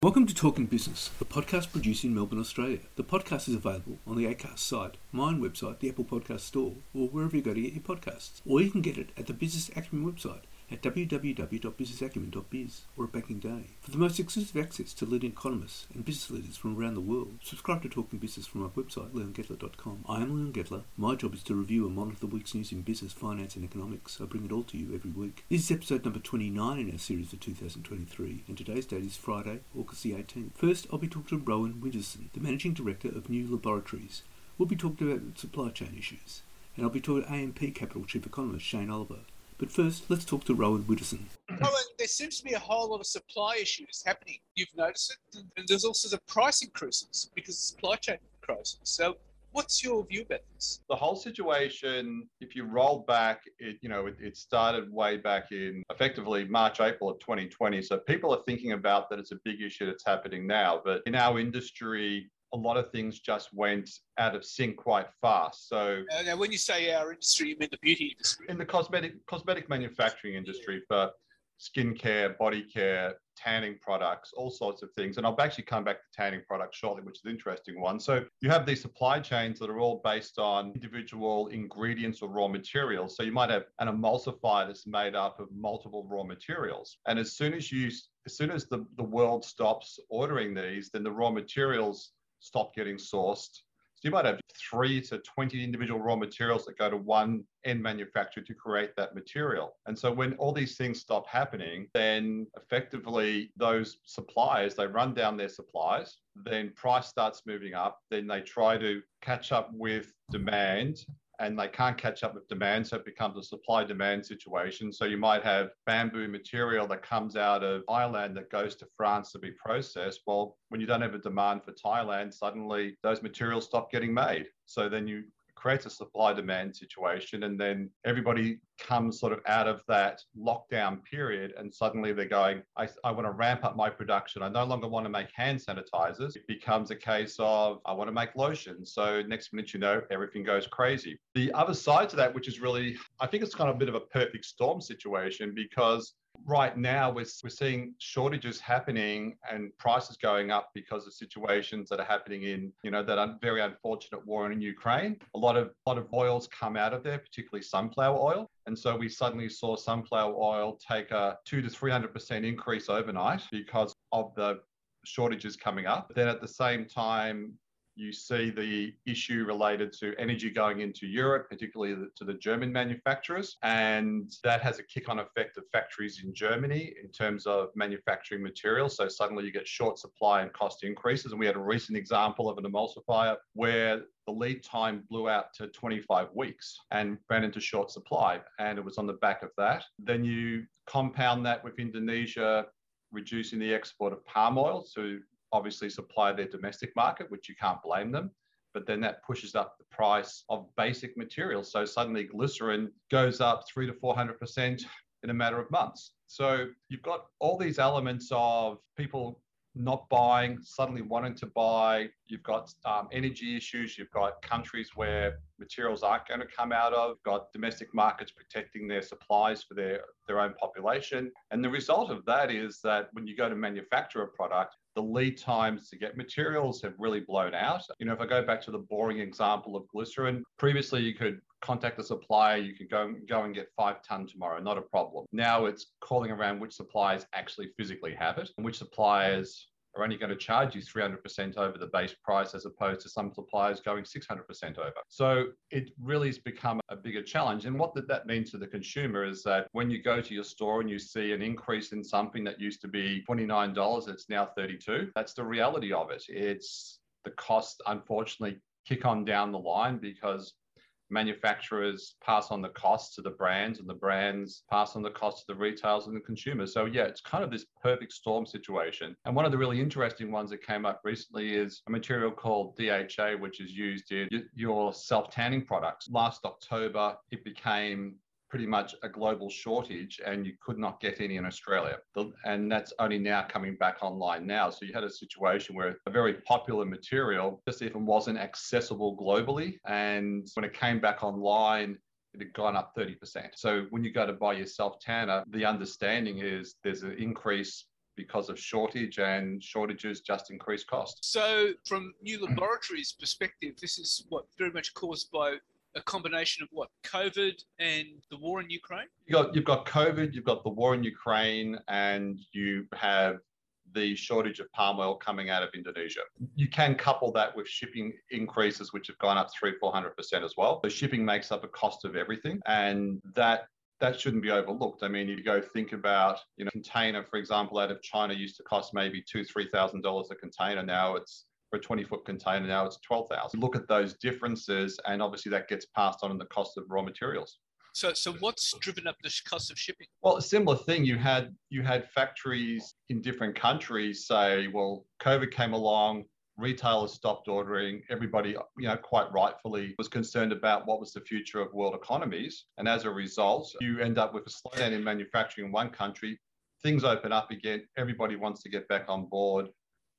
Welcome to Talking Business, the podcast produced in Melbourne, Australia. The podcast is available on the ACAST site, own website, the Apple Podcast Store, or wherever you go to get your podcasts. Or you can get it at the Business Acumen website at www.businessacumen.biz or at Banking Day. For the most exclusive access to leading economists and business leaders from around the world, subscribe to Talking Business from our website, leongettler.com. I am Leon Gettler. My job is to review and monitor the week's news in business, finance and economics. I bring it all to you every week. This is episode number 29 in our series of 2023, and today's date is Friday, August the 18th. First, I'll be talking to Rohan Widdison, the Managing Director of New Laboratories. We'll be talking about supply chain issues, and I'll be talking to AMP Capital Chief Economist Shane Oliver. But first, let's talk to Rohan Widdison. Rohan, there seems to be a whole lot of supply issues happening. You've noticed it, and there's also the price increases because of supply chain crisis. So, what's your view about this? The whole situation, if you roll back, it you know it, it started way back in effectively March, April of 2020. So people are thinking about that it's a big issue that's happening now. But in our industry, a lot of things just went out of sync quite fast. So Uh, now, when you say our industry, you mean the beauty industry. in the cosmetic cosmetic manufacturing industry for skincare, body care, tanning products, all sorts of things. And I'll actually come back to tanning products shortly, which is an interesting one. So you have these supply chains that are all based on individual ingredients or raw materials. So you might have an emulsifier that's made up of multiple raw materials. And as soon as you as soon as the, the world stops ordering these, then the raw materials stop getting sourced. So you might have three to 20 individual raw materials that go to one end manufacturer to create that material. And so when all these things stop happening, then effectively those suppliers, they run down their supplies, then price starts moving up, then they try to catch up with demand and they can't catch up with demand. So it becomes a supply demand situation. So you might have bamboo material that comes out of Thailand that goes to France to be processed. Well, when you don't have a demand for Thailand, suddenly those materials stop getting made. So then you creates a supply demand situation and then everybody comes sort of out of that lockdown period and suddenly they're going I, I want to ramp up my production. I no longer want to make hand sanitizers. It becomes a case of i want to make lotion so next minute you know everything goes crazy. The other side to that which is really i think it's kind of a bit of a perfect storm situation because right now we're, we're seeing shortages happening and prices going up because of situations that are happening in you know that un- very unfortunate war in ukraine. A lot of a lot of oils come out of there particularly sunflower oil. And so we suddenly saw sunflower oil take a two to three hundred percent increase overnight because of the shortages coming up. Then at the same time you see the issue related to energy going into Europe, particularly to the German manufacturers. And that has a kick on effect of factories in Germany in terms of manufacturing materials. So suddenly you get short supply and cost increases. And we had a recent example of an emulsifier where the lead time blew out to 25 weeks and ran into short supply. And it was on the back of that. Then you compound that with Indonesia reducing the export of palm oil to obviously supply their domestic market, which you can't blame them. But then that pushes up the price of basic materials. So suddenly glycerin goes up three to 400% in a matter of months. So you've got all these elements of people not buying, suddenly wanting to buy. You've got um, energy issues. You've got countries where materials aren't going to come out of. You've got domestic markets protecting their supplies for their, their own population. And the result of that is that when you go to manufacture a product, the lead times to get materials have really blown out. You know, if I go back to the boring example of glycerin, previously you could contact the supplier. You could go go and get five ton tomorrow, not a problem. Now it's calling around which suppliers actually physically have it and which suppliers are only going to charge you 300% over the base price as opposed to some suppliers going 600% over. So it really has become a bigger challenge. And what that means to the consumer is that when you go to your store and you see an increase in something that used to be $29, it's now 32. That's the reality of it. It's the cost, unfortunately, kick on down the line because manufacturers pass on the costs to the brands and the brands pass on the cost to the retailers and the consumers. So yeah, it's kind of this perfect storm situation. And one of the really interesting ones that came up recently is a material called DHA, which is used in your self-tanning products. Last October, it became pretty much a global shortage and you could not get any in Australia. And that's only now coming back online now. So you had a situation where a very popular material just even wasn't accessible globally. And when it came back online, it had gone up 30%. So when you go to buy your self tanner, the understanding is there's an increase because of shortage and shortages just increase costs. So from new laboratories perspective, this is what very much caused by a combination of what COVID and the war in Ukraine? You got you've got COVID, you've got the war in Ukraine, and you have the shortage of palm oil coming out of Indonesia. You can couple that with shipping increases, which have gone up three, four hundred percent as well. The shipping makes up a cost of everything, and that that shouldn't be overlooked. I mean, you go think about, you know, container, for example, out of China used to cost maybe two, three thousand dollars a container. Now it's for a 20 foot container now it's 12,000. Look at those differences and obviously that gets passed on in the cost of raw materials. So, so what's driven up the cost of shipping? Well, a similar thing. You had you had factories in different countries say, well, COVID came along, retailers stopped ordering. Everybody, you know, quite rightfully was concerned about what was the future of world economies, and as a result, you end up with a slowdown in manufacturing in one country. Things open up again. Everybody wants to get back on board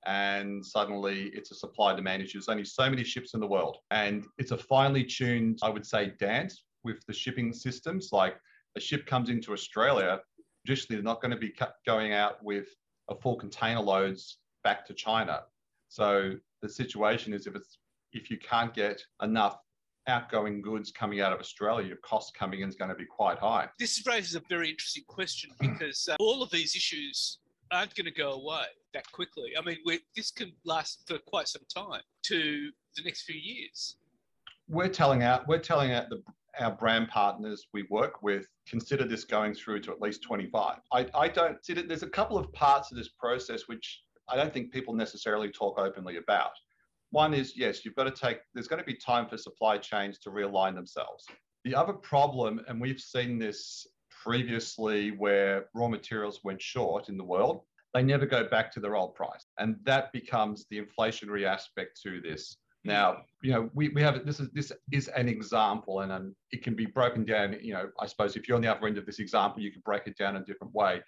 and suddenly it's a supply demand issue. There's only so many ships in the world, and it's a finely tuned, I would say, dance with the shipping systems. Like a ship comes into Australia, traditionally they're not going to be going out with a full container loads back to China. So the situation is if it's if you can't get enough outgoing goods coming out of Australia, your cost coming in is going to be quite high. This raises a very interesting question because uh, all of these issues aren't going to go away that quickly. I mean, this can last for quite some time to the next few years. We're telling out we're telling out the our brand partners we work with consider this going through to at least 25. I, I don't see that there's a couple of parts of this process which I don't think people necessarily talk openly about. One is yes, you've got to take, there's going to be time for supply chains to realign themselves. The other problem, and we've seen this previously where raw materials went short in the world, they never go back to their old price. And that becomes the inflationary aspect to this. Now, you know, we, we have this is this is an example, and um, it can be broken down. You know, I suppose if you're on the other end of this example, you can break it down in a different way.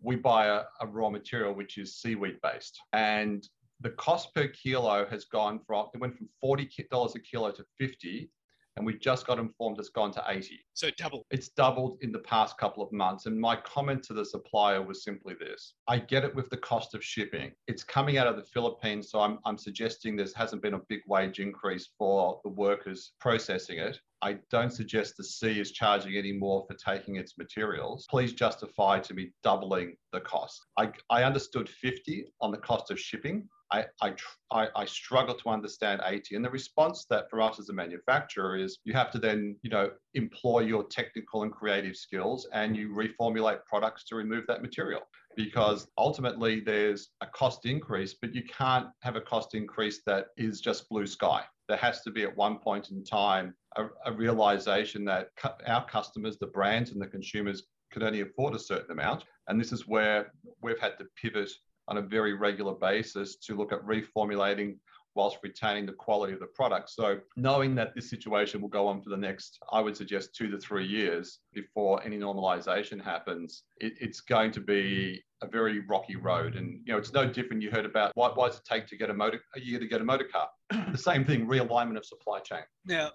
We buy a, a raw material which is seaweed based, and the cost per kilo has gone from it went from forty dollars a kilo to fifty and we just got informed it's gone to 80. So double. It's doubled in the past couple of months. And my comment to the supplier was simply this I get it with the cost of shipping. It's coming out of the Philippines. So I'm, I'm suggesting there hasn't been a big wage increase for the workers processing it. I don't suggest the sea is charging any more for taking its materials. Please justify to me doubling the cost. I, I understood 50 on the cost of shipping. I, I, I, struggle to understand 80. And the response that for us as a manufacturer is you have to then, you know, employ your technical and creative skills and you reformulate products to remove that material because ultimately there's a cost increase, but you can't have a cost increase that is just blue sky. There has to be at one point in time a, a realization that our customers, the brands and the consumers could only afford a certain amount. And this is where we've had to pivot on a very regular basis to look at reformulating whilst retaining the quality of the product. So, knowing that this situation will go on for the next, I would suggest, two to three years before any normalization happens, it, it's going to be a very rocky road. And you know, it's no different. You heard about why, why does it take to get a motor a year to get a motor car? the same thing, realignment of supply chain. Now,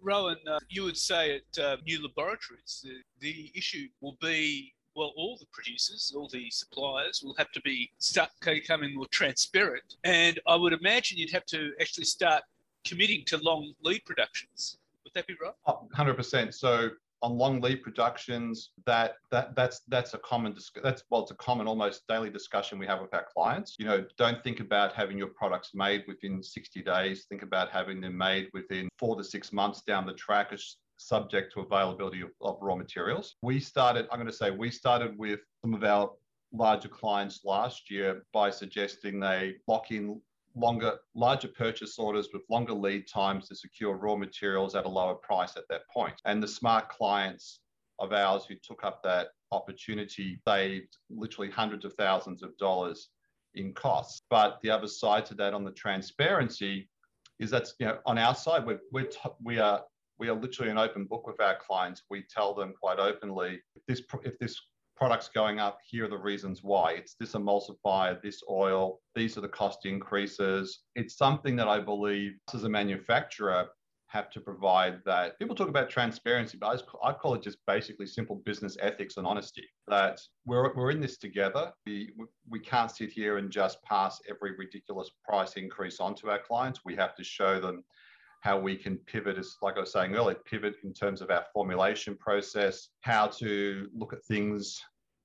Rohan, uh, you would say at uh, new laboratories, the, the issue will be well, all the producers, all the suppliers will have to be start becoming more transparent. And I would imagine you'd have to actually start committing to long lead productions. Would that be right? Oh, 100%. So on long lead productions, that that that's that's a common discussion. that's well, it's a common almost daily discussion we have with our clients. You know, don't think about having your products made within 60 days. Think about having them made within four to six months down the track. As subject to availability of, of raw materials. We started, I'm going to say, we started with some of our larger clients last year by suggesting they lock in longer, larger purchase orders with longer lead times to secure raw materials at a lower price at that point. And the smart clients of ours who took up that opportunity saved literally hundreds of thousands of dollars in costs. But the other side to that on the transparency is that's you know on our side we're, we're t- we are we are literally an open book with our clients. We tell them quite openly if this if this product's going up, here are the reasons why. It's this emulsifier, this oil, these are the cost increases. It's something that I believe as a manufacturer have to provide that people talk about transparency, but I, call it just basically simple business ethics and honesty. That we're, we're in this together. We, we can't sit here and just pass every ridiculous price increase onto our clients. We have to show them how we can pivot as like I was saying earlier, pivot in terms of our formulation process, how to look at things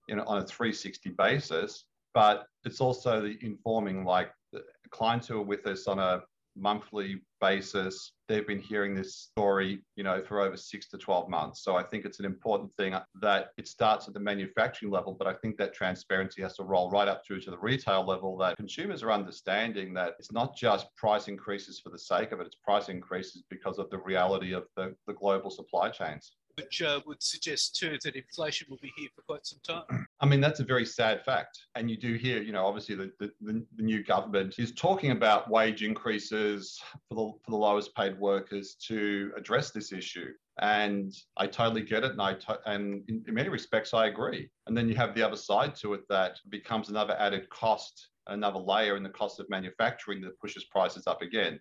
you know, on a 360 basis. But it's also the informing like the clients who are with us on a monthly basis. They've been hearing this story, you know, for over six to 12 months. So I think it's an important thing that it starts at the manufacturing level, but I think that transparency has to roll right up through to the retail level that consumers are understanding that it's not just price increases for the sake of it, it's price increases because of the reality of the, the global supply chains which uh, would suggest too that inflation will be here for quite some time. I mean, that's a very sad fact. And you do hear, you know, obviously the, the, the, new government is talking about wage increases for the, for the lowest paid workers to address this issue. And I totally get it. And, I to- and in, in many respects, I agree. And then you have the other side to it that becomes another added cost, another layer in the cost of manufacturing that pushes prices up again.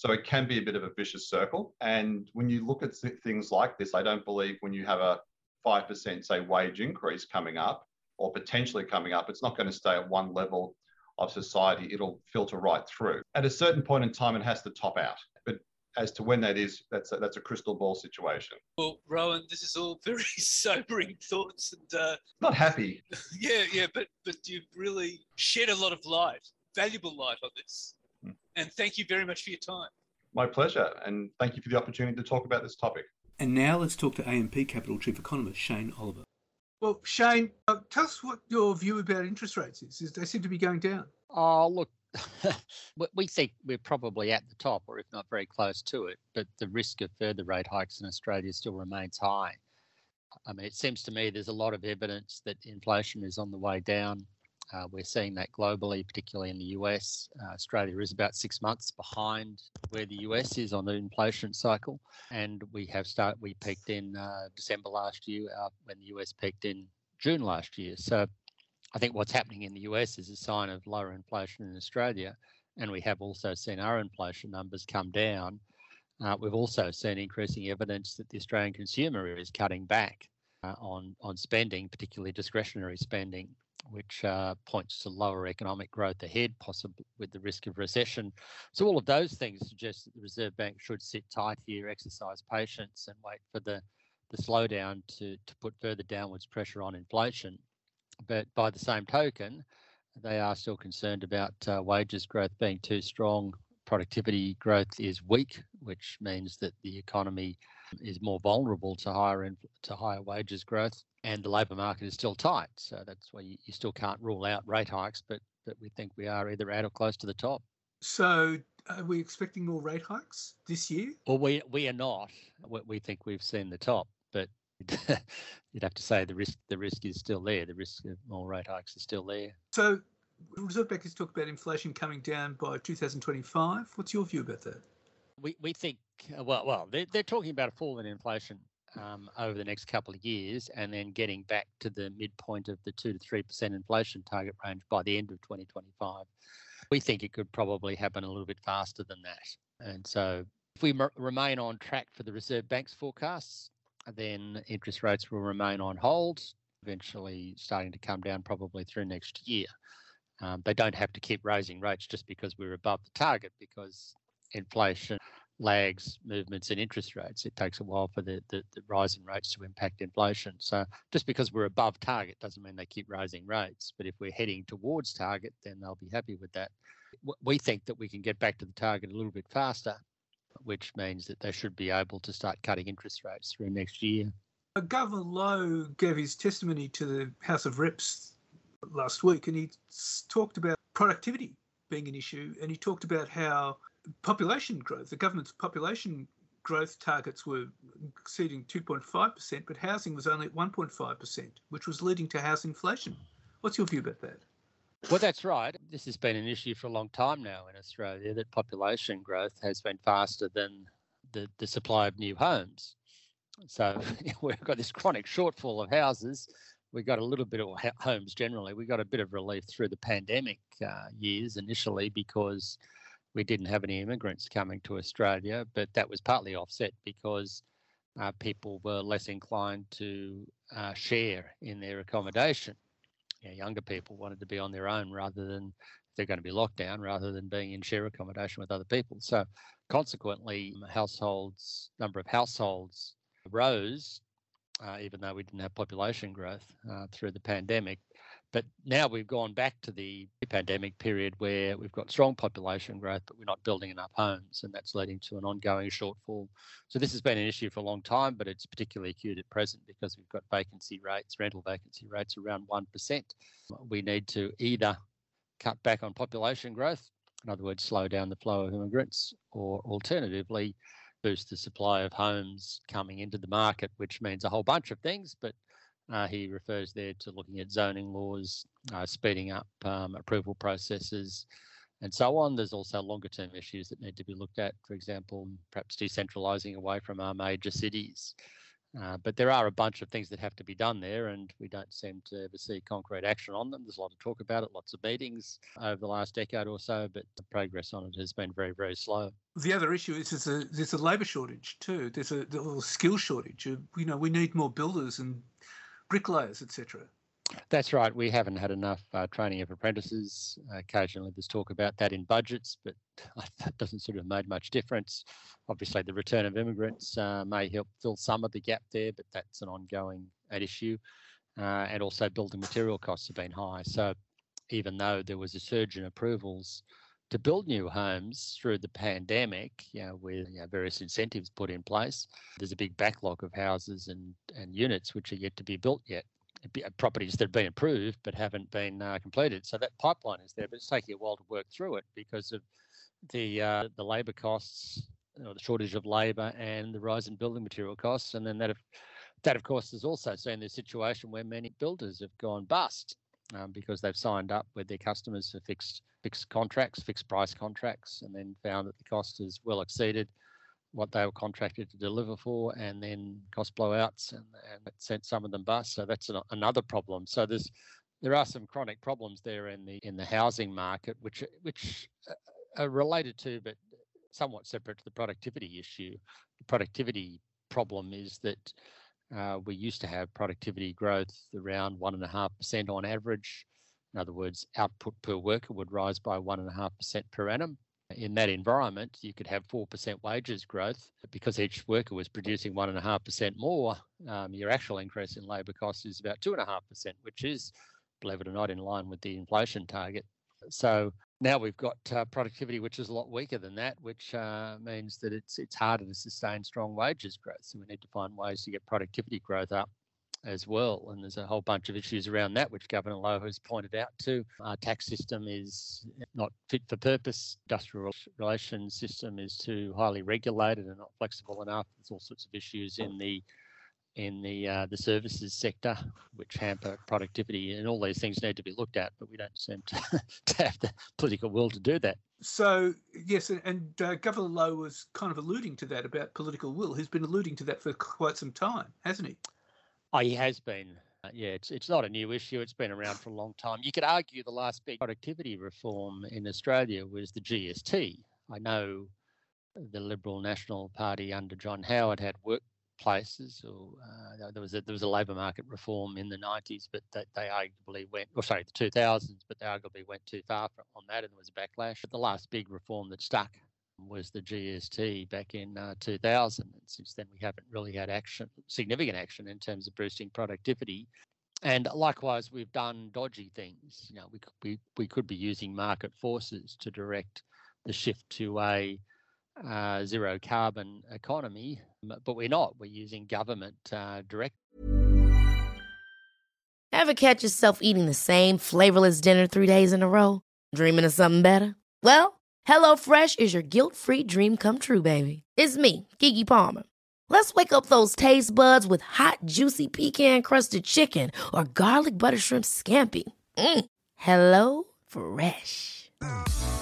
So it can be a bit of a vicious circle. And when you look at things like this, I don't believe when you have a 5%, say, wage increase coming up or potentially coming up, it's not going to stay at one level of society. It'll filter right through. At a certain point in time, it has to top out. But as to when that is, that's a, that's a crystal ball situation. Well, Rohan, this is all very sobering thoughts, and uh, not happy. yeah, yeah, but but you've really shed a lot of light, valuable light on this. And thank you very much for your time. My pleasure. And thank you for the opportunity to talk about this topic. And now let's talk to AMP Capital Chief Economist Shane Oliver. Well, Shane, uh, tell us what your view about interest rates is. is. They seem to be going down. Oh, look, we think we're probably at the top, or if not very close to it, but the risk of further rate hikes in Australia still remains high. I mean, it seems to me there's a lot of evidence that inflation is on the way down. Uh, we're seeing that globally, particularly in the US. Uh, Australia is about six months behind where the US is on the inflation cycle, and we have start we peaked in uh, December last year uh, when the US peaked in June last year. So I think what's happening in the US is a sign of lower inflation in Australia, and we have also seen our inflation numbers come down. Uh, we've also seen increasing evidence that the Australian consumer is cutting back uh, on on spending, particularly discretionary spending which uh, points to lower economic growth ahead, possibly with the risk of recession. So all of those things suggest that the Reserve Bank should sit tight here, exercise patience, and wait for the the slowdown to to put further downwards pressure on inflation. But by the same token, they are still concerned about uh, wages growth being too strong. Productivity growth is weak, which means that the economy is more vulnerable to higher to higher wages growth and the labour market is still tight. So that's why you, you, still can't rule out rate hikes, but but we think we are either at or close to the top. So are we expecting more rate hikes this year? Well, we we are not. We think we've seen the top, but you'd have to say the risk the risk is still there. The risk of more rate hikes is still there. So the Reserve Bank has talked about inflation coming down by 2025. What's your view about that? We we think well well they're, they're talking about a fall in inflation um, over the next couple of years and then getting back to the midpoint of the 2 to 3% inflation target range by the end of 2025. We think it could probably happen a little bit faster than that. And so if we m- remain on track for the Reserve Bank's forecasts, then interest rates will remain on hold, eventually starting to come down probably through next year. Um, they don't have to keep raising rates just because we're above the target because inflation lags movements in interest rates. It takes a while for the, the, the rise in rates to impact inflation. So just because we're above target doesn't mean they keep raising rates. But if we're heading towards target, then they'll be happy with that. We think that we can get back to the target a little bit faster, which means that they should be able to start cutting interest rates through next year. Uh, Governor Lowe gave his testimony to the House of Reps last week, and he talked about productivity being an issue, and he talked about how population growth, the government's population growth targets were exceeding 2.5%, but housing was only at 1.5%, which was leading to house inflation. What's your view about that? Well, that's right. This has been an issue for a long time now in Australia that population growth has been faster than the, the supply of new homes. So we've got this chronic shortfall of houses. We got a little bit of homes generally. We got a bit of relief through the pandemic uh, years initially because we didn't have any immigrants coming to Australia, but that was partly offset because uh, people were less inclined to uh, share in their accommodation. Younger people wanted to be on their own rather than they're going to be locked down rather than being in share accommodation with other people. So consequently, households number of households rose, uh, even though we didn't have population growth uh, through the pandemic. But now we've gone back to the pandemic period where we've got strong population growth, but we're not building enough homes, and that's leading to an ongoing shortfall. So this has been an issue for a long time, but it's particularly acute at present because we've got vacancy rates, rental vacancy rates around 1%. We need to either cut back on population growth, in other words, slow down the flow of immigrants, or alternatively, boost the supply of homes coming into the market, which means a whole bunch of things, but uh, he refers there to looking at zoning laws, uh, speeding up um, approval processes, and so on. There's also longer term issues that need to be looked at, for example, perhaps decentralising away from our major cities. Uh, but there are a bunch of things that have to be done there, and we don't seem to ever see concrete action on them. There's a lot of talk about it, lots of meetings over the last decade or so, but the progress on it has been very, very slow. The other issue is there's a, there's a labour shortage too. There's a, there's a skill shortage. You know, we need more builders and bricklayers, etc. That's right. We haven't had enough uh, training of apprentices. occasionally, there's talk about that in budgets, but that doesn't sort of made much difference. Obviously, the return of immigrants uh, may help fill some of the gap there, but that's an ongoing issue. Uh, and also, building material costs have been high. So, even though there was a surge in approvals to build new homes through the pandemic, you know, with you know, various incentives put in place, there's a big backlog of houses and, and units which are yet to be built yet. Uh, properties that have been approved but haven't been uh, completed. So that pipeline is there, but it's taking a while to work through it because of the uh, the labour costs, or the shortage of labour, and the rise in building material costs. And then that, have, that of course, has also seen the situation where many builders have gone bust um, because they've signed up with their customers for fixed fixed contracts, fixed price contracts, and then found that the cost has well exceeded what they were contracted to deliver for, and then cost blowouts, and, and it sent some of them bust. So that's an, another problem. So there's there are some chronic problems there in the in the housing market, which which are related to, but somewhat separate to the productivity issue. The productivity problem is that uh, we used to have productivity growth around one and a half percent on average. In other words, output per worker would rise by one and a half percent per annum in that environment, you could have 4% wages growth because each worker was producing 1.5% more. Um, your actual increase in labour costs is about 2.5%, which is, believe it or not, in line with the inflation target. So now we've got uh, productivity which is a lot weaker than that, which uh, means that it's it's harder to sustain strong wages growth. So we need to find ways to get productivity growth up as well. And there's a whole bunch of issues around that, which Governor Lowe has pointed out too. Our tax system is not fit for purpose. Industrial relations system is too highly regulated and not flexible enough. There's all sorts of issues in the in the uh, the services sector, which hamper productivity, and all these things need to be looked at. But we don't seem to, to have the political will to do that. So yes, and uh, Governor Lowe was kind of alluding to that about political will. He's been alluding to that for quite some time, hasn't he? Oh, he has been. Uh, yeah, it's it's not a new issue. It's been around for a long time. You could argue the last big productivity reform in Australia was the GST. I know the Liberal National Party under John Howard had workplaces, or uh, there was a, there was a labour market reform in the 90s, but they, they arguably went, or sorry, the 2000s, but they arguably went too far on that, and there was a backlash. But the last big reform that stuck was the GST back in uh, 2000. And since then, we haven't really had action, significant action in terms of boosting productivity. And likewise, we've done dodgy things. You know, we we we could be using market forces to direct the shift to a uh, zero carbon economy, but we're not. We're using government uh, direct. Ever catch yourself eating the same flavorless dinner three days in a row? Dreaming of something better? Well, HelloFresh is your guilt-free dream come true, baby. It's me, Keke Palmer. Let's wake up those taste buds with hot, juicy pecan crusted chicken or garlic butter shrimp scampi. Mm. Hello Fresh.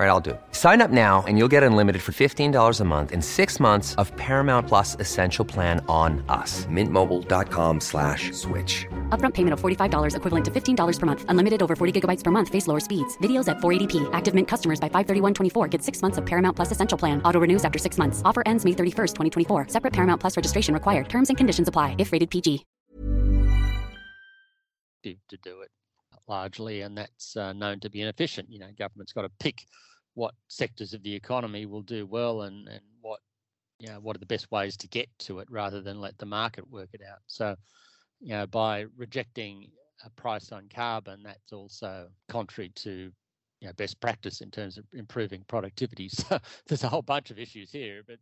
All right, I'll do it. Sign up now and you'll get unlimited for $15 a month in six months of Paramount Plus Essential Plan on us. Mintmobile.com slash switch. Upfront payment of $45 equivalent to $15 per month. Unlimited over 40 gigabytes per month. Face lower speeds. Videos at 480p. Active Mint customers by 531.24 get six months of Paramount Plus Essential Plan. Auto renews after six months. Offer ends May 31st, 2024. Separate Paramount Plus registration required. Terms and conditions apply if rated PG. To, to do it largely, and that's uh, known to be inefficient. You know, government's got to pick what sectors of the economy will do well and, and what you know what are the best ways to get to it rather than let the market work it out. So, you know, by rejecting a price on carbon, that's also contrary to you know, best practice in terms of improving productivity. So there's a whole bunch of issues here, but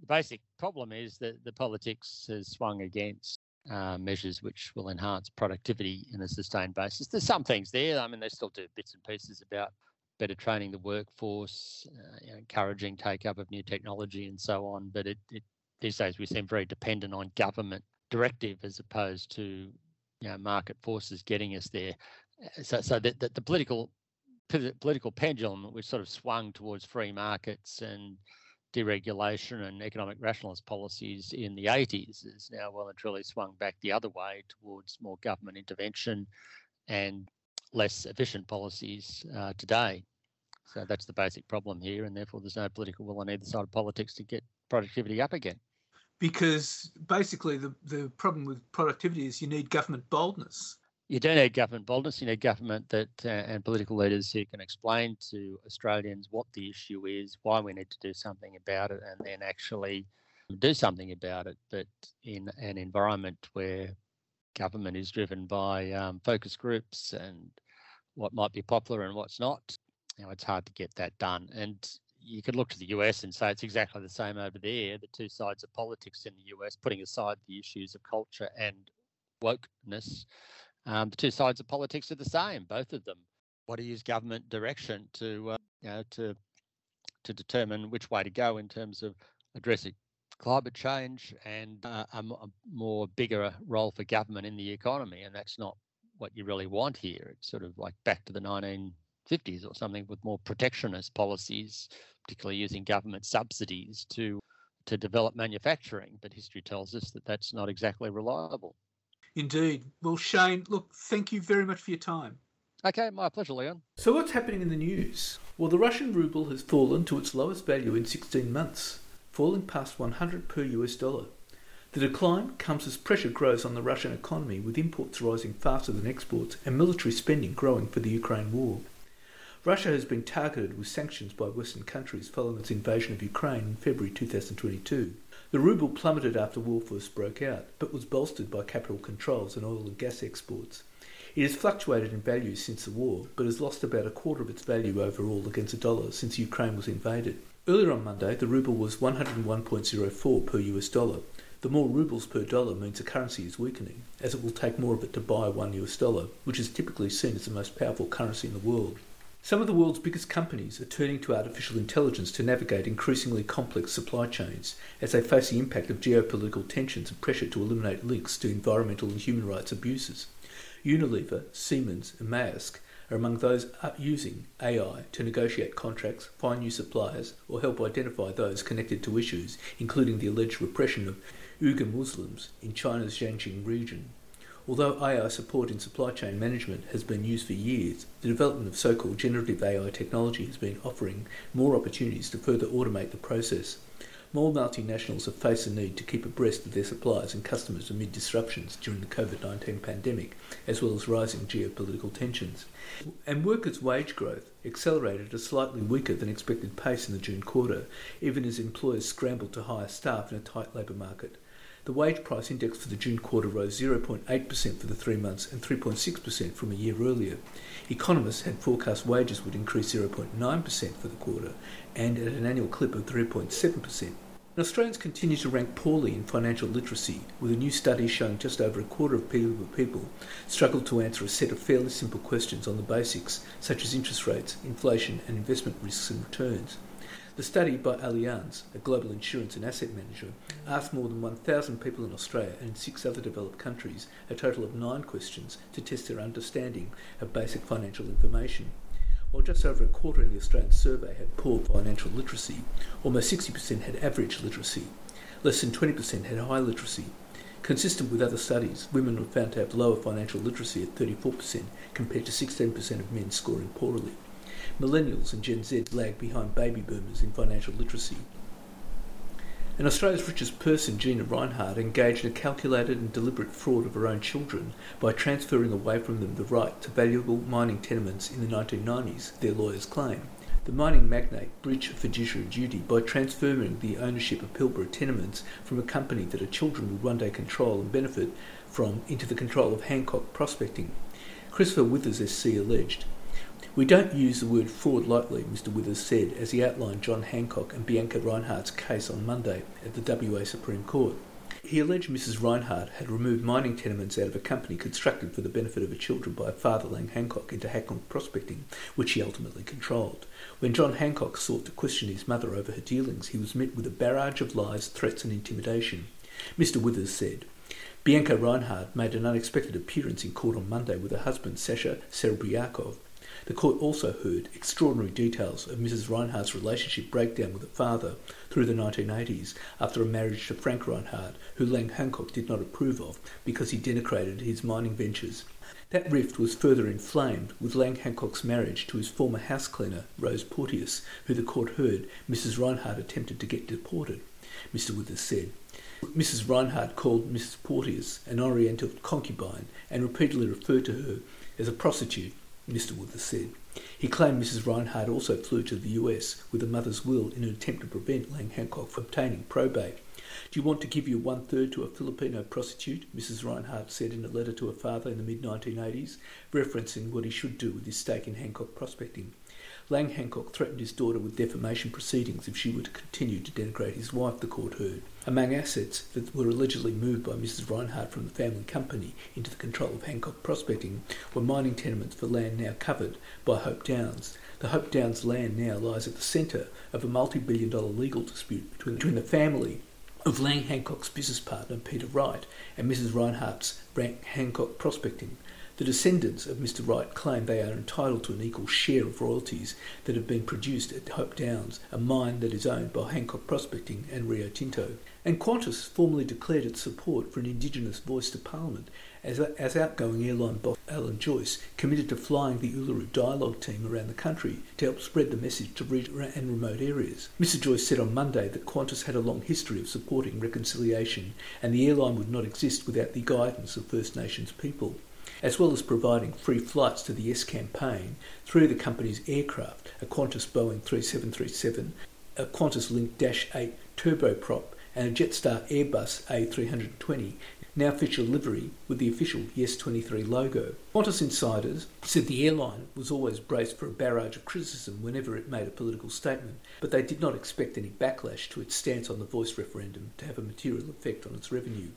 the basic problem is that the politics has swung against uh, measures which will enhance productivity in a sustained basis. There's some things there. I mean, they still do bits and pieces about better training the workforce, uh, encouraging take up of new technology, and so on. But it, it, these days we seem very dependent on government directive as opposed to you know, market forces getting us there. Uh, so, so that, that the political political pendulum, which sort of swung towards free markets and deregulation and economic rationalist policies in the 80s is now well and truly swung back the other way towards more government intervention and less efficient policies uh, today. So that's the basic problem here, and therefore there's no political will on either side of politics to get productivity up again. Because basically, the, the problem with productivity is you need government boldness you don't need government boldness. You need government that uh, and political leaders who can explain to Australians what the issue is, why we need to do something about it, and then actually do something about it. But in an environment where government is driven by um, focus groups and what might be popular and what's not, you know, it's hard to get that done. And you could look to the US and say it's exactly the same over there. The two sides of politics in the US, putting aside the issues of culture and wokeness um, the two sides of politics are the same, both of them. What to use government direction to, uh, you know, to to determine which way to go in terms of addressing climate change and uh, a, a more bigger role for government in the economy, and that's not what you really want here. It's sort of like back to the 1950s or something with more protectionist policies, particularly using government subsidies to to develop manufacturing. But history tells us that that's not exactly reliable. Indeed. Well, Shane, look, thank you very much for your time. Okay, my pleasure, Leon. So, what's happening in the news? Well, the Russian ruble has fallen to its lowest value in 16 months, falling past 100 per US dollar. The decline comes as pressure grows on the Russian economy, with imports rising faster than exports and military spending growing for the Ukraine war. Russia has been targeted with sanctions by Western countries following its invasion of Ukraine in February 2022. The ruble plummeted after war first broke out, but was bolstered by capital controls and oil and gas exports. It has fluctuated in value since the war, but has lost about a quarter of its value overall against the dollar since Ukraine was invaded. Earlier on Monday, the ruble was 101.04 per US dollar. The more rubles per dollar means the currency is weakening, as it will take more of it to buy one US dollar, which is typically seen as the most powerful currency in the world. Some of the world's biggest companies are turning to artificial intelligence to navigate increasingly complex supply chains as they face the impact of geopolitical tensions and pressure to eliminate links to environmental and human rights abuses. Unilever, Siemens, and Maersk are among those using AI to negotiate contracts, find new suppliers, or help identify those connected to issues, including the alleged repression of Uyghur Muslims in China's Xinjiang region. Although AI support in supply chain management has been used for years, the development of so called generative AI technology has been offering more opportunities to further automate the process. More multinationals have faced the need to keep abreast of their suppliers and customers amid disruptions during the COVID 19 pandemic, as well as rising geopolitical tensions. And workers' wage growth accelerated at a slightly weaker than expected pace in the June quarter, even as employers scrambled to hire staff in a tight labour market. The wage price index for the June quarter rose 0.8% for the three months and 3.6% from a year earlier. Economists had forecast wages would increase 0.9% for the quarter and at an annual clip of 3.7%. And Australians continue to rank poorly in financial literacy, with a new study showing just over a quarter of people, people struggle to answer a set of fairly simple questions on the basics, such as interest rates, inflation, and investment risks and returns. The study by Allianz, a global insurance and asset manager, asked more than 1,000 people in Australia and six other developed countries a total of nine questions to test their understanding of basic financial information. While just over a quarter in the Australian survey had poor financial literacy, almost 60% had average literacy. Less than 20% had high literacy. Consistent with other studies, women were found to have lower financial literacy at 34% compared to 16% of men scoring poorly. Millennials and Gen Z lag behind baby boomers in financial literacy. And Australia's richest person, Gina Rinehart, engaged in a calculated and deliberate fraud of her own children by transferring away from them the right to valuable mining tenements in the 1990s, their lawyers claim. The mining magnate breached fiduciary duty by transferring the ownership of Pilbara tenements from a company that her children would one day control and benefit from into the control of Hancock Prospecting. Christopher Withers SC alleged we don't use the word fraud lightly, Mr. Withers said as he outlined John Hancock and Bianca Rinehart's case on Monday at the WA Supreme Court. He alleged Mrs. Rinehart had removed mining tenements out of a company constructed for the benefit of her children by a father Lang Hancock into Hancock Prospecting, which he ultimately controlled. When John Hancock sought to question his mother over her dealings, he was met with a barrage of lies, threats, and intimidation. Mr. Withers said, Bianca Rinehart made an unexpected appearance in court on Monday with her husband Sasha Serebriakov, the court also heard extraordinary details of Mrs. Rinehart's relationship breakdown with her father through the 1980s after a marriage to Frank Rinehart, who Lang Hancock did not approve of because he denigrated his mining ventures. That rift was further inflamed with Lang Hancock's marriage to his former house cleaner, Rose Porteous, who the court heard Mrs. Rinehart attempted to get deported. Mr. Withers said, Mrs. Rinehart called Mrs. Porteous an Oriental concubine and repeatedly referred to her as a prostitute Mr. Withers said. He claimed Mrs. Rinehart also flew to the US with her mother's will in an attempt to prevent Lang Hancock from obtaining probate. Do you want to give your one third to a Filipino prostitute? Mrs. Rinehart said in a letter to her father in the mid 1980s, referencing what he should do with his stake in Hancock prospecting. Lang Hancock threatened his daughter with defamation proceedings if she were to continue to denigrate his wife, the court heard. Among assets that were allegedly moved by Mrs. Rinehart from the family company into the control of Hancock Prospecting were mining tenements for land now covered by Hope Downs. The Hope Downs land now lies at the centre of a multi billion dollar legal dispute between, between the family of Lang Hancock's business partner Peter Wright and Mrs. Rinehart's Hancock Prospecting. The descendants of Mr. Wright claim they are entitled to an equal share of royalties that have been produced at Hope Downs, a mine that is owned by Hancock Prospecting and Rio Tinto. And Qantas formally declared its support for an Indigenous voice to Parliament as, as outgoing airline boss Alan Joyce committed to flying the Uluru Dialogue team around the country to help spread the message to regional and remote areas. Mr. Joyce said on Monday that Qantas had a long history of supporting reconciliation and the airline would not exist without the guidance of First Nations people as well as providing free flights to the Yes campaign through the company's aircraft, a Qantas Boeing 3737, a Qantas Link Dash 8 turboprop, and a Jetstar Airbus A320 now feature livery with the official Yes 23 logo. Qantas insiders said the airline was always braced for a barrage of criticism whenever it made a political statement, but they did not expect any backlash to its stance on the voice referendum to have a material effect on its revenue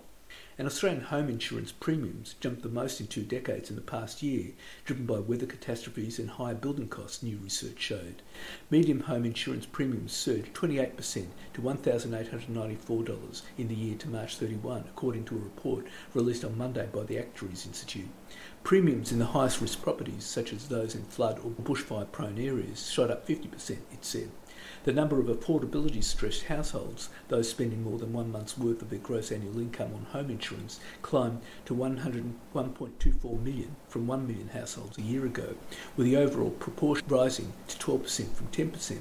and Australian home insurance premiums jumped the most in two decades in the past year, driven by weather catastrophes and higher building costs, new research showed. Medium home insurance premiums surged 28% to $1,894 in the year to March 31, according to a report released on Monday by the Actuaries Institute. Premiums in the highest risk properties, such as those in flood or bushfire prone areas, shot up 50%, it said. The number of affordability stressed households, those spending more than one month's worth of their gross annual income on home insurance, climbed to 101.24 million from 1 million households a year ago, with the overall proportion rising to 12% from 10%.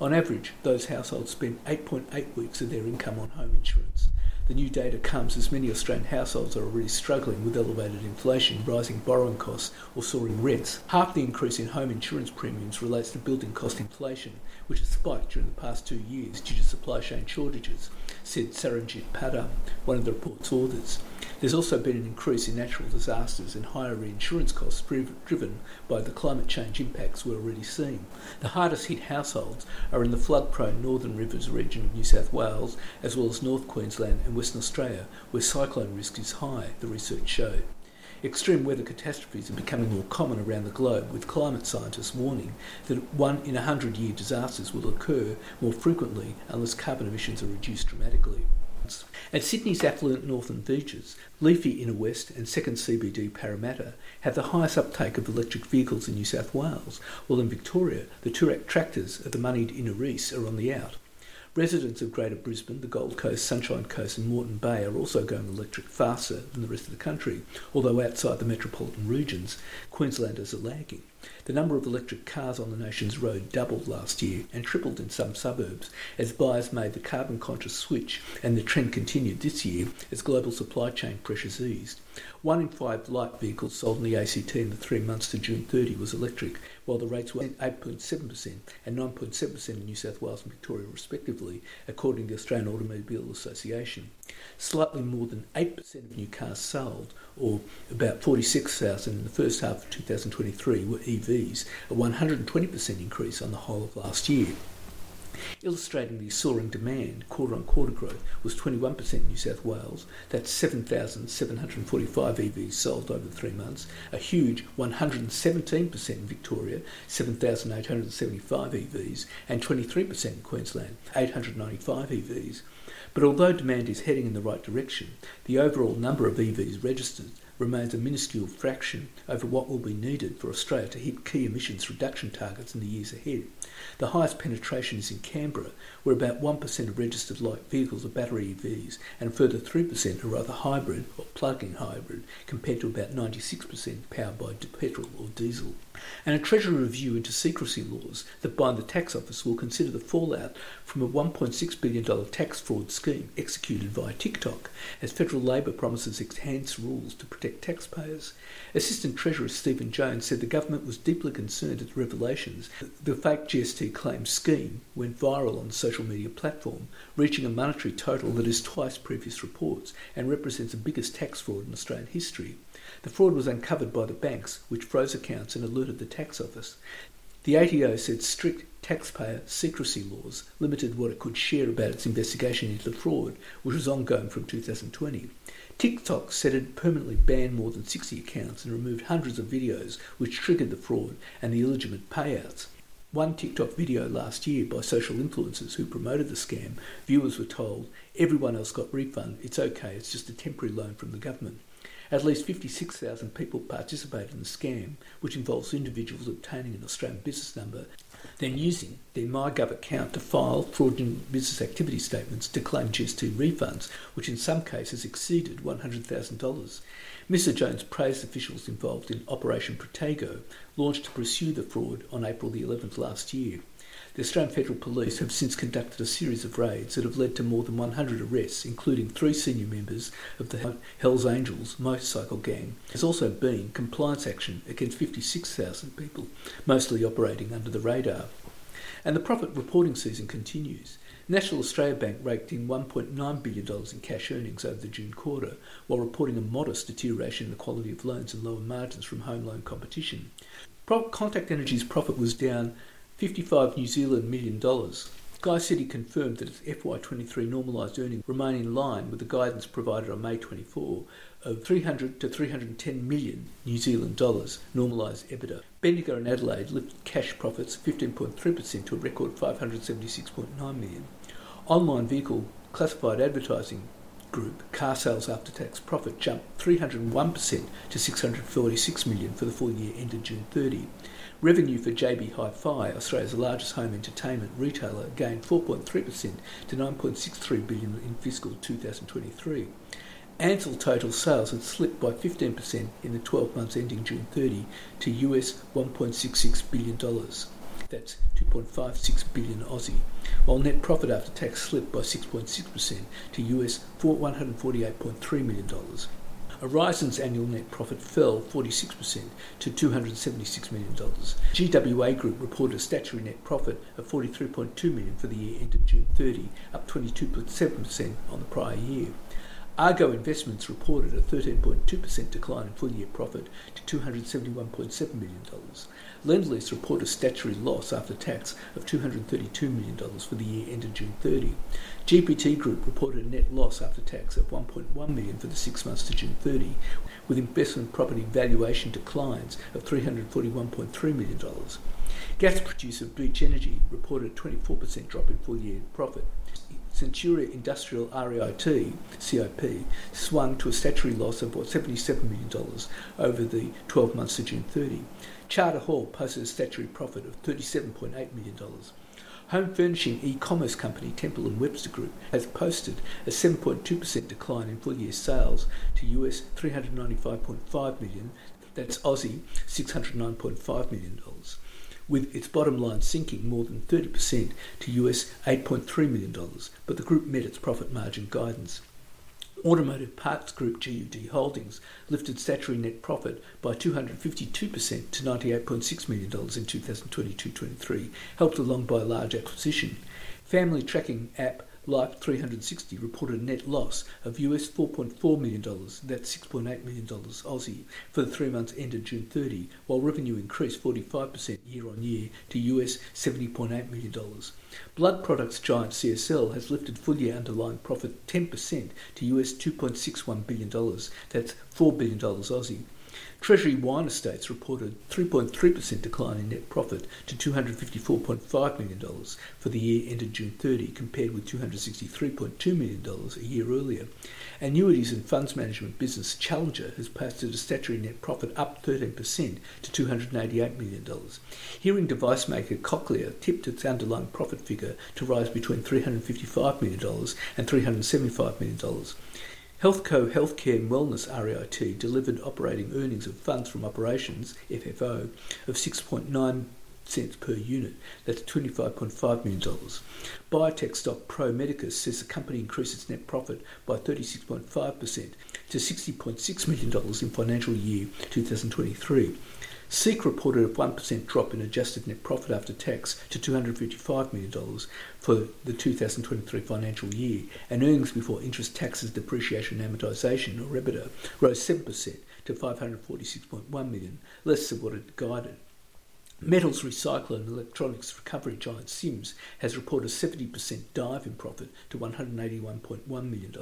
On average, those households spend 8.8 weeks of their income on home insurance. The new data comes as many Australian households are already struggling with elevated inflation, rising borrowing costs, or soaring rents. Half the increase in home insurance premiums relates to building cost inflation, which has spiked during the past two years due to supply chain shortages, said Saranjit Padam, one of the report's authors. There's also been an increase in natural disasters and higher reinsurance costs driven by the climate change impacts we're already seeing. The hardest hit households are in the flood prone Northern Rivers region of New South Wales, as well as North Queensland and Western Australia, where cyclone risk is high, the research showed. Extreme weather catastrophes are becoming more common around the globe, with climate scientists warning that one in a hundred year disasters will occur more frequently unless carbon emissions are reduced dramatically. At Sydney's affluent northern beaches, Leafy Inner West and Second CBD Parramatta have the highest uptake of electric vehicles in New South Wales, while in Victoria, the Toorak tractors of the moneyed Inner East are on the out. Residents of Greater Brisbane, the Gold Coast, Sunshine Coast, and Moreton Bay are also going electric faster than the rest of the country, although outside the metropolitan regions, Queenslanders are lagging. The number of electric cars on the nation's road doubled last year and tripled in some suburbs as buyers made the carbon conscious switch, and the trend continued this year as global supply chain pressures eased. One in five light vehicles sold in the ACT in the three months to June 30 was electric, while the rates were 8.7% and 9.7% in New South Wales and Victoria, respectively, according to the Australian Automobile Association. Slightly more than 8% of new cars sold, or about 46,000 in the first half of 2023, were EVs, a 120% increase on the whole of last year. Illustrating the soaring demand, quarter on quarter growth was 21% in New South Wales. That's 7,745 EVs sold over three months. A huge 117% in Victoria, 7,875 EVs, and 23% in Queensland, 895 EVs. But although demand is heading in the right direction, the overall number of EVs registered remains a minuscule fraction over what will be needed for Australia to hit key emissions reduction targets in the years ahead. The highest penetration is in Canberra, where about 1% of registered light vehicles are battery EVs and further 3% are either hybrid or plug-in hybrid, compared to about 96% powered by petrol or diesel. And a Treasury review into secrecy laws that bind the tax office will consider the fallout from a $1.6 billion tax fraud scheme executed via TikTok, as federal Labor promises enhanced rules to protect taxpayers. Assistant Treasurer Stephen Jones said the government was deeply concerned at the revelations the fake GST claim scheme went viral on the social media platform, reaching a monetary total that is twice previous reports and represents the biggest tax fraud in Australian history. The fraud was uncovered by the banks, which froze accounts and alerted the tax office. The ATO said strict taxpayer secrecy laws limited what it could share about its investigation into the fraud, which was ongoing from 2020. TikTok said it permanently banned more than 60 accounts and removed hundreds of videos which triggered the fraud and the illegitimate payouts. One TikTok video last year by social influencers who promoted the scam, viewers were told, everyone else got refund, it's okay, it's just a temporary loan from the government. At least 56,000 people participated in the scam, which involves individuals obtaining an Australian business number, then using their MyGov account to file fraudulent business activity statements to claim GST refunds, which in some cases exceeded $100,000. Mr Jones praised officials involved in Operation Protego, launched to pursue the fraud on April the 11th last year. The Australian Federal Police have since conducted a series of raids that have led to more than 100 arrests, including three senior members of the Hells Angels motorcycle gang. There's also been compliance action against 56,000 people, mostly operating under the radar. And the profit reporting season continues. National Australia Bank raked in $1.9 billion in cash earnings over the June quarter, while reporting a modest deterioration in the quality of loans and lower margins from home loan competition. Contact Energy's profit was down 55 New Zealand million dollars. SkyCity confirmed that its FY23 normalised earnings remain in line with the guidance provided on May 24 of 300 to 310 million New Zealand dollars normalised EBITDA. Bendigo and Adelaide lifted cash profits 15.3% to a record 576.9 million. Online vehicle classified advertising Group Carsales after tax profit jumped 301% to 646 million for the full year ended June 30. Revenue for JB Hi-Fi, Australia's largest home entertainment retailer, gained 4.3% to 9.63 billion in fiscal 2023. Ansell total sales had slipped by 15% in the 12 months ending June 30 to US 1.66 billion dollars. That's 2.56 billion Aussie, while net profit after tax slipped by 6.6% to US 148.3 million dollars. Aurizon's annual net profit fell 46% to $276 million. GWA Group reported a statutory net profit of 43.2 million for the year ended June 30, up 22.7% on the prior year. Argo Investments reported a 13.2% decline in full year profit to $271.7 million. Lendlease reported a statutory loss after tax of $232 million for the year ended June 30. GPT Group reported a net loss after tax of $1.1 million for the six months to June 30, with investment property valuation declines of $341.3 million. Gas producer Beach Energy reported a 24% drop in full year profit. Centuria Industrial REIT, CIP, swung to a statutory loss of about $77 million over the 12 months to June 30. Charter Hall posted a statutory profit of $37.8 million. Home furnishing e-commerce company Temple & Webster Group has posted a 7.2% decline in full year sales to US 395.5 million, that's Aussie 609.5 million dollars with its bottom line sinking more than 30% to US $8.3 million, but the group met its profit margin guidance. Automotive Parts Group GUD Holdings lifted statutory net profit by 252% to $98.6 million in 2022-23, helped along by a large acquisition. Family tracking app Life 360 reported a net loss of US $4.4 million, that's $6.8 million Aussie, for the three months ended June 30, while revenue increased 45% year on year to US $70.8 million. Blood products giant CSL has lifted full year underlying profit 10% to US $2.61 billion, that's $4 billion Aussie. Treasury Wine Estates reported 3.3% decline in net profit to $254.5 million for the year ended June 30, compared with $263.2 million a year earlier. Annuities and funds management business Challenger has posted a statutory net profit up 13% to $288 million. Hearing device maker Cochlear tipped its underlying profit figure to rise between $355 million and $375 million. Healthco Healthcare and Wellness REIT delivered operating earnings of funds from operations FFO of 6.9 cents per unit. That's $25.5 million. Biotech stock Pro Medicus says the company increased its net profit by 36.5% to $60.6 million in financial year 2023. SEEK reported a 1% drop in adjusted net profit after tax to $255 million for the 2023 financial year, and earnings before interest, taxes, depreciation, and amortization, or EBITDA, rose 7% to 546.1 million, less than what it guided. Metals recycler and electronics recovery giant Sims has reported a 70% dive in profit to $181.1 million.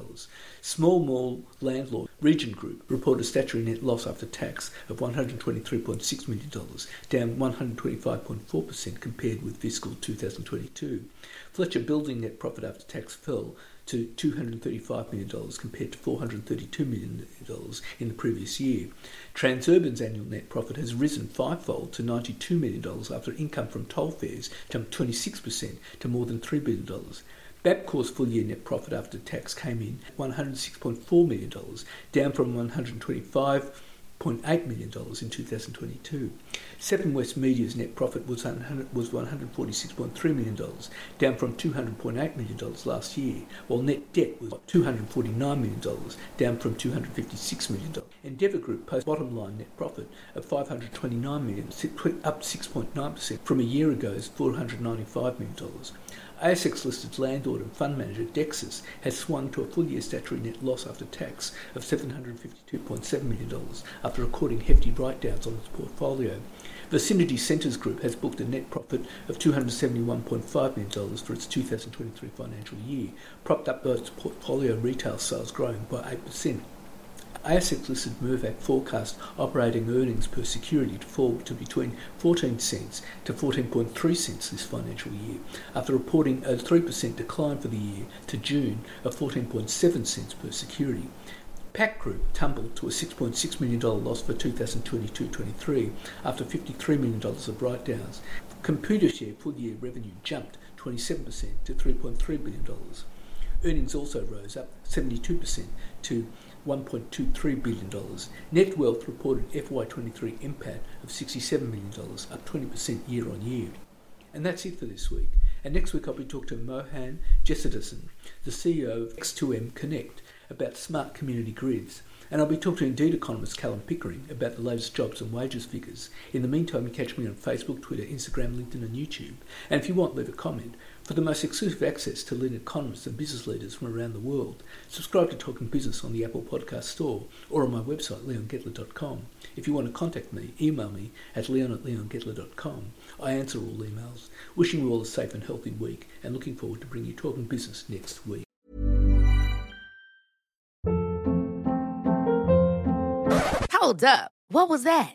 Small mall landlord Region Group reported statutory net loss after tax of $123.6 million, down 125.4% compared with fiscal 2022. Fletcher Building net profit after tax fell to $235 million compared to $432 million in the previous year. Transurban's annual net profit has risen fivefold to $92 million after income from toll fares jumped 26% to more than $3 billion. Bapcor's full year net profit after tax came in $106.4 million, down from $125 $0.8 million in 2022. Seven West Media's net profit was was $146.3 million, down from $200.8 million last year, while net debt was $249 million, down from $256 million. Endeavour Group posted bottom line net profit of $529 million, up 6.9% from a year ago's $495 million. ASX listed landlord and fund manager Dexus has swung to a full year statutory net loss after tax of $752.7 million after recording hefty write downs on its portfolio. Vicinity Centres Group has booked a net profit of $271.5 million for its 2023 financial year, propped up by its portfolio retail sales growing by 8%. ASX listed Mirvac forecast operating earnings per security to fall to between 14 cents to 14.3 cents this financial year, after reporting a 3% decline for the year to June of 14.7 cents per security. Pact Group tumbled to a $6.6 million loss for 2022-23 after $53 million of write-downs. Computershare full-year revenue jumped 27% to $3.3 billion. Earnings also rose up 72% to $1.23 billion. Netwealth reported FY23 NPAT of $67 million, up 20% year on year. And that's it for this week. And next week I'll be talking to Mohan Jesudason, the CEO of X2M Connect, about smart community grids. And I'll be talking to Indeed economist Callum Pickering about the latest jobs and wages figures. In the meantime, you catch me on Facebook, Twitter, Instagram, LinkedIn, and YouTube. And if you want, leave a comment. For the most exclusive access to leading economists and business leaders from around the world, subscribe to Talking Business on the Apple Podcast Store or on my website, leongettler.com. If you want to contact me, email me at leon at leongettler.com. I answer all emails. Wishing you all a safe and healthy week and looking forward to bringing you Talking Business next week. Hold up. What was that?